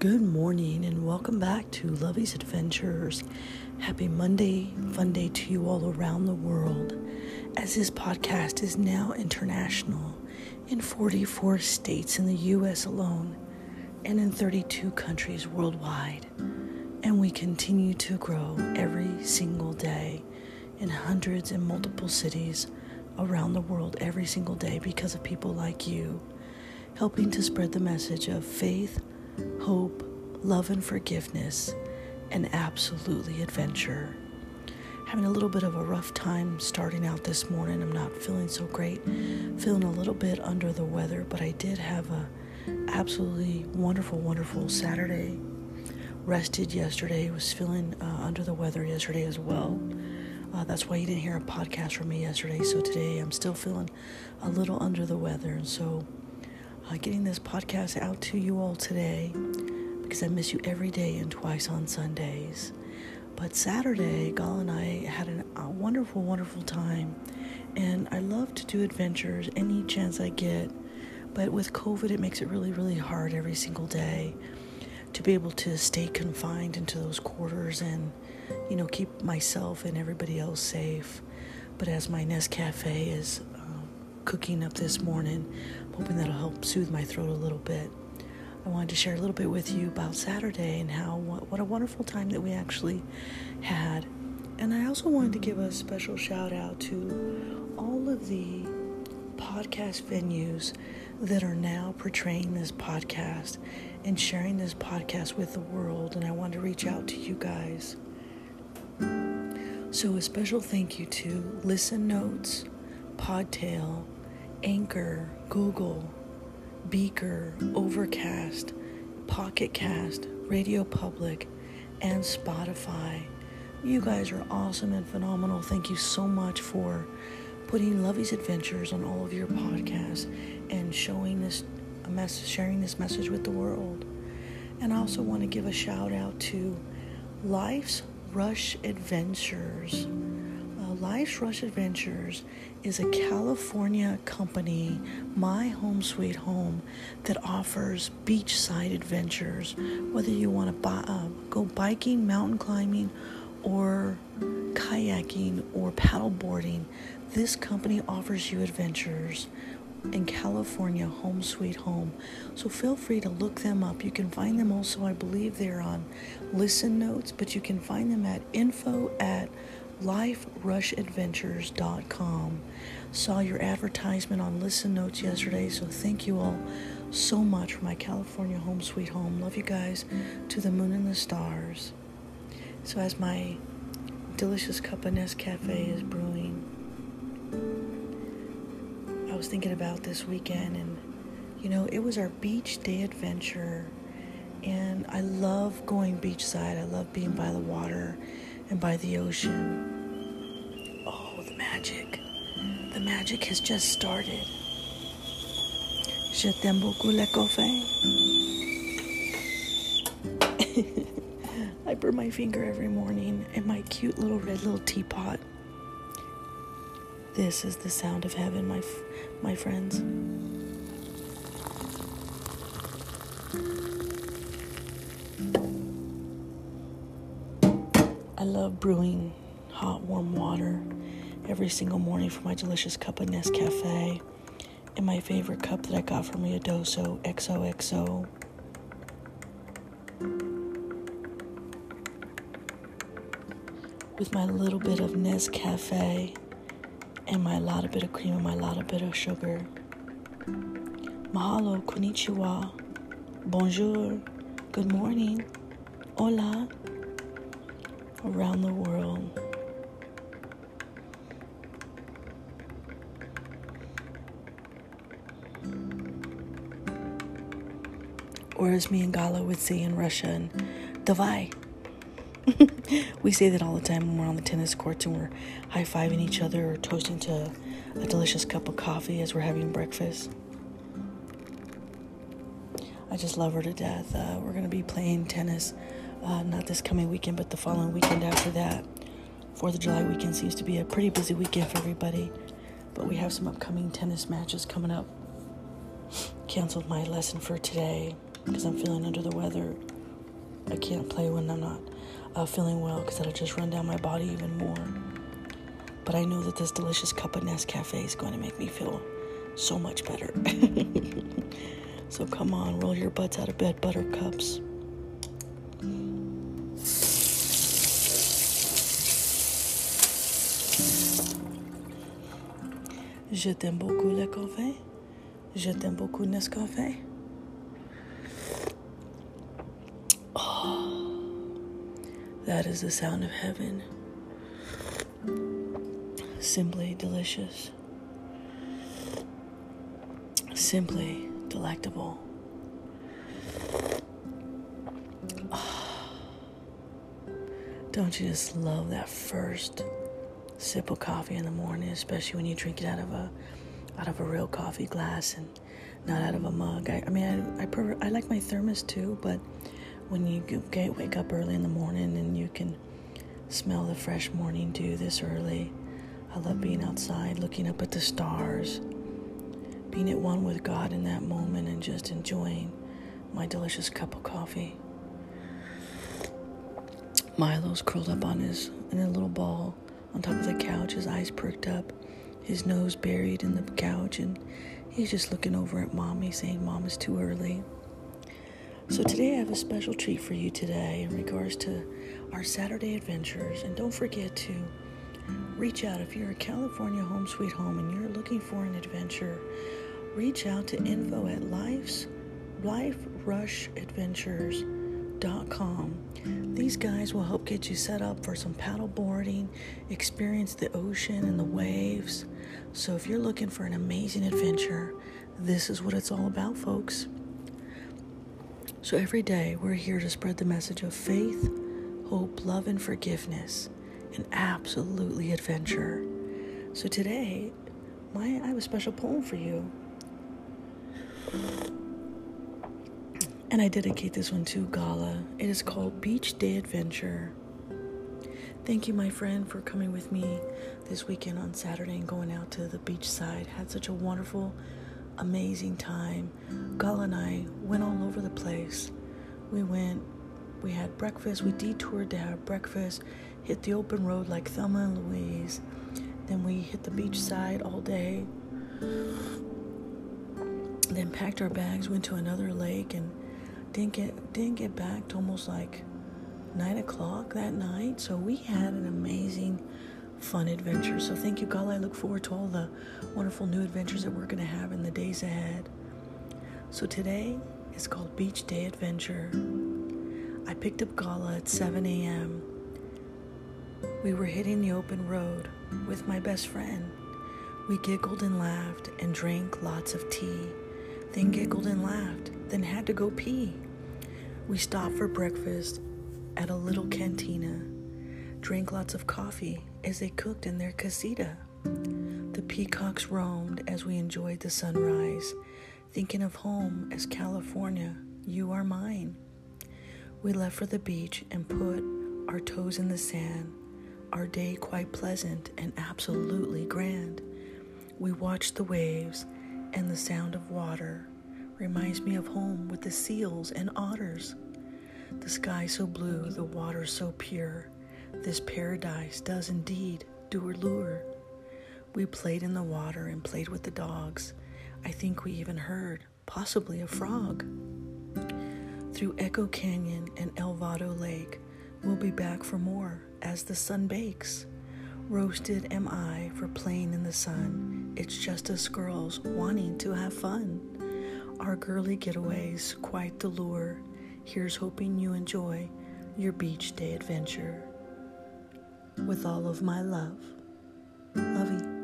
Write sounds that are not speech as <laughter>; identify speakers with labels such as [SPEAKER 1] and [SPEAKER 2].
[SPEAKER 1] Good morning and welcome back to Lovey's Adventures. Happy Monday, fun day to you all around the world. As this podcast is now international in 44 states in the US alone and in 32 countries worldwide. And we continue to grow every single day in hundreds and multiple cities around the world every single day because of people like you helping to spread the message of faith hope, love, and forgiveness, and absolutely adventure. Having a little bit of a rough time starting out this morning. I'm not feeling so great, feeling a little bit under the weather, but I did have a absolutely wonderful, wonderful Saturday. Rested yesterday, was feeling uh, under the weather yesterday as well. Uh, that's why you didn't hear a podcast from me yesterday. So today I'm still feeling a little under the weather. And so uh, getting this podcast out to you all today because I miss you every day and twice on Sundays. But Saturday, Gal and I had an, a wonderful, wonderful time. And I love to do adventures any chance I get. But with COVID, it makes it really, really hard every single day to be able to stay confined into those quarters and, you know, keep myself and everybody else safe. But as my Nescafe is cooking up this morning, I'm hoping that'll help soothe my throat a little bit. I wanted to share a little bit with you about Saturday and how what, what a wonderful time that we actually had. And I also wanted to give a special shout out to all of the podcast venues that are now portraying this podcast and sharing this podcast with the world. And I wanted to reach out to you guys. So, a special thank you to Listen Notes, Podtail, Anchor, Google, Breaker, Overcast, Pocket Cast, Radio Public, and Spotify. You guys are awesome and phenomenal. Thank you so much for putting Lovey's Adventures on all of your podcasts and showing this a message, sharing this message with the world. And I also want to give a shout out to Life's Rush Adventures. Life's Rush Adventures is a California company, My Home Sweet Home, that offers beachside adventures. Whether you want to buy, uh, go biking, mountain climbing, or kayaking or paddleboarding, this company offers you adventures in California, Home Sweet Home. So feel free to look them up. You can find them also, I believe they're on Listen Notes, but you can find them at info at liferushadventures.com. Saw your advertisement on Listen Notes yesterday, so thank you all so much for my California home sweet home. Love you guys to the moon and the stars. So, as my delicious cup of Nescafe is brewing, I was thinking about this weekend, and you know, it was our beach day adventure. And I love going beachside, I love being by the water and by the ocean. Oh, the magic. The magic has just started. Je t'aime beaucoup. <laughs> I burn my finger every morning in my cute little red little teapot. This is the sound of heaven, my f- my friends. I love brewing hot, warm water every single morning for my delicious cup of Nescafe. And my favorite cup that I got from Riadoso XOXO. With my little bit of Nescafe and my lot bit of cream and my lot bit of sugar. Mahalo, konnichiwa, bonjour, good morning, hola around the world. Or as me and Gala would say in Russian, Davai. <laughs> we say that all the time when we're on the tennis courts and we're high fiving each other or toasting to a delicious cup of coffee as we're having breakfast. I just love her to death. Uh, we're going to be playing tennis uh, not this coming weekend, but the following weekend after that. Fourth of July weekend seems to be a pretty busy weekend for everybody, but we have some upcoming tennis matches coming up. Canceled my lesson for today. because I'm feeling under the weather. I can't play when I'm not uh, feeling well because that'll just run down my body even more. But I know that this delicious cup of Nescafe is going to make me feel so much better. <laughs> so come on, roll your butts out of bed, buttercups. Je t'aime beaucoup le café. Je t'aime beaucoup Nescafé. Oh, that is the sound of heaven. Simply delicious. Simply delectable. Don't you just love that first sip of coffee in the morning, especially when you drink it out of a out of a real coffee glass and not out of a mug. I, I mean, I I, prefer, I like my thermos too, but when you get, wake up early in the morning and you can smell the fresh morning dew this early, I love being outside, looking up at the stars, being at one with God in that moment, and just enjoying my delicious cup of coffee. Milo's curled up on his in a little ball on top of the couch, his eyes perked up, his nose buried in the couch, and he's just looking over at mommy, saying, Mom is too early. So, today I have a special treat for you today in regards to our Saturday adventures. And don't forget to reach out if you're a California home sweet home and you're looking for an adventure. Reach out to info at life's liferushadventures.com these guys will help get you set up for some paddle boarding, experience the ocean and the waves. So, if you're looking for an amazing adventure, this is what it's all about, folks. So, every day we're here to spread the message of faith, hope, love, and forgiveness, and absolutely adventure. So, today, my, I have a special poem for you. And I dedicate this one to Gala. It is called Beach Day Adventure. Thank you, my friend, for coming with me this weekend on Saturday and going out to the beach side. Had such a wonderful, amazing time. Gala and I went all over the place. We went, we had breakfast, we detoured to have breakfast, hit the open road like Thelma and Louise. Then we hit the beach side all day. Then packed our bags, went to another lake, and didn't get didn't get back to almost like nine o'clock that night. So we had an amazing, fun adventure. So thank you, God. I look forward to all the wonderful new adventures that we're gonna have in the days ahead. So today is called Beach Day Adventure. I picked up Gala at 7 a.m. We were hitting the open road with my best friend. We giggled and laughed and drank lots of tea, then giggled and laughed, then had to go pee. We stopped for breakfast at a little cantina, drank lots of coffee as they cooked in their casita. The peacocks roamed as we enjoyed the sunrise, thinking of home as California, you are mine. We left for the beach and put our toes in the sand, our day quite pleasant and absolutely grand. We watched the waves and the sound of water reminds me of home with the seals and otters. The sky so blue, the water so pure. This paradise does indeed do lure. We played in the water and played with the dogs. I think we even heard, possibly, a frog. Through Echo Canyon and El Vado Lake, we'll be back for more as the sun bakes. Roasted am I for playing in the sun. It's just us girls wanting to have fun. Our girly getaways quite the lure. Here's hoping you enjoy your beach day adventure. With all of my love. Lovey.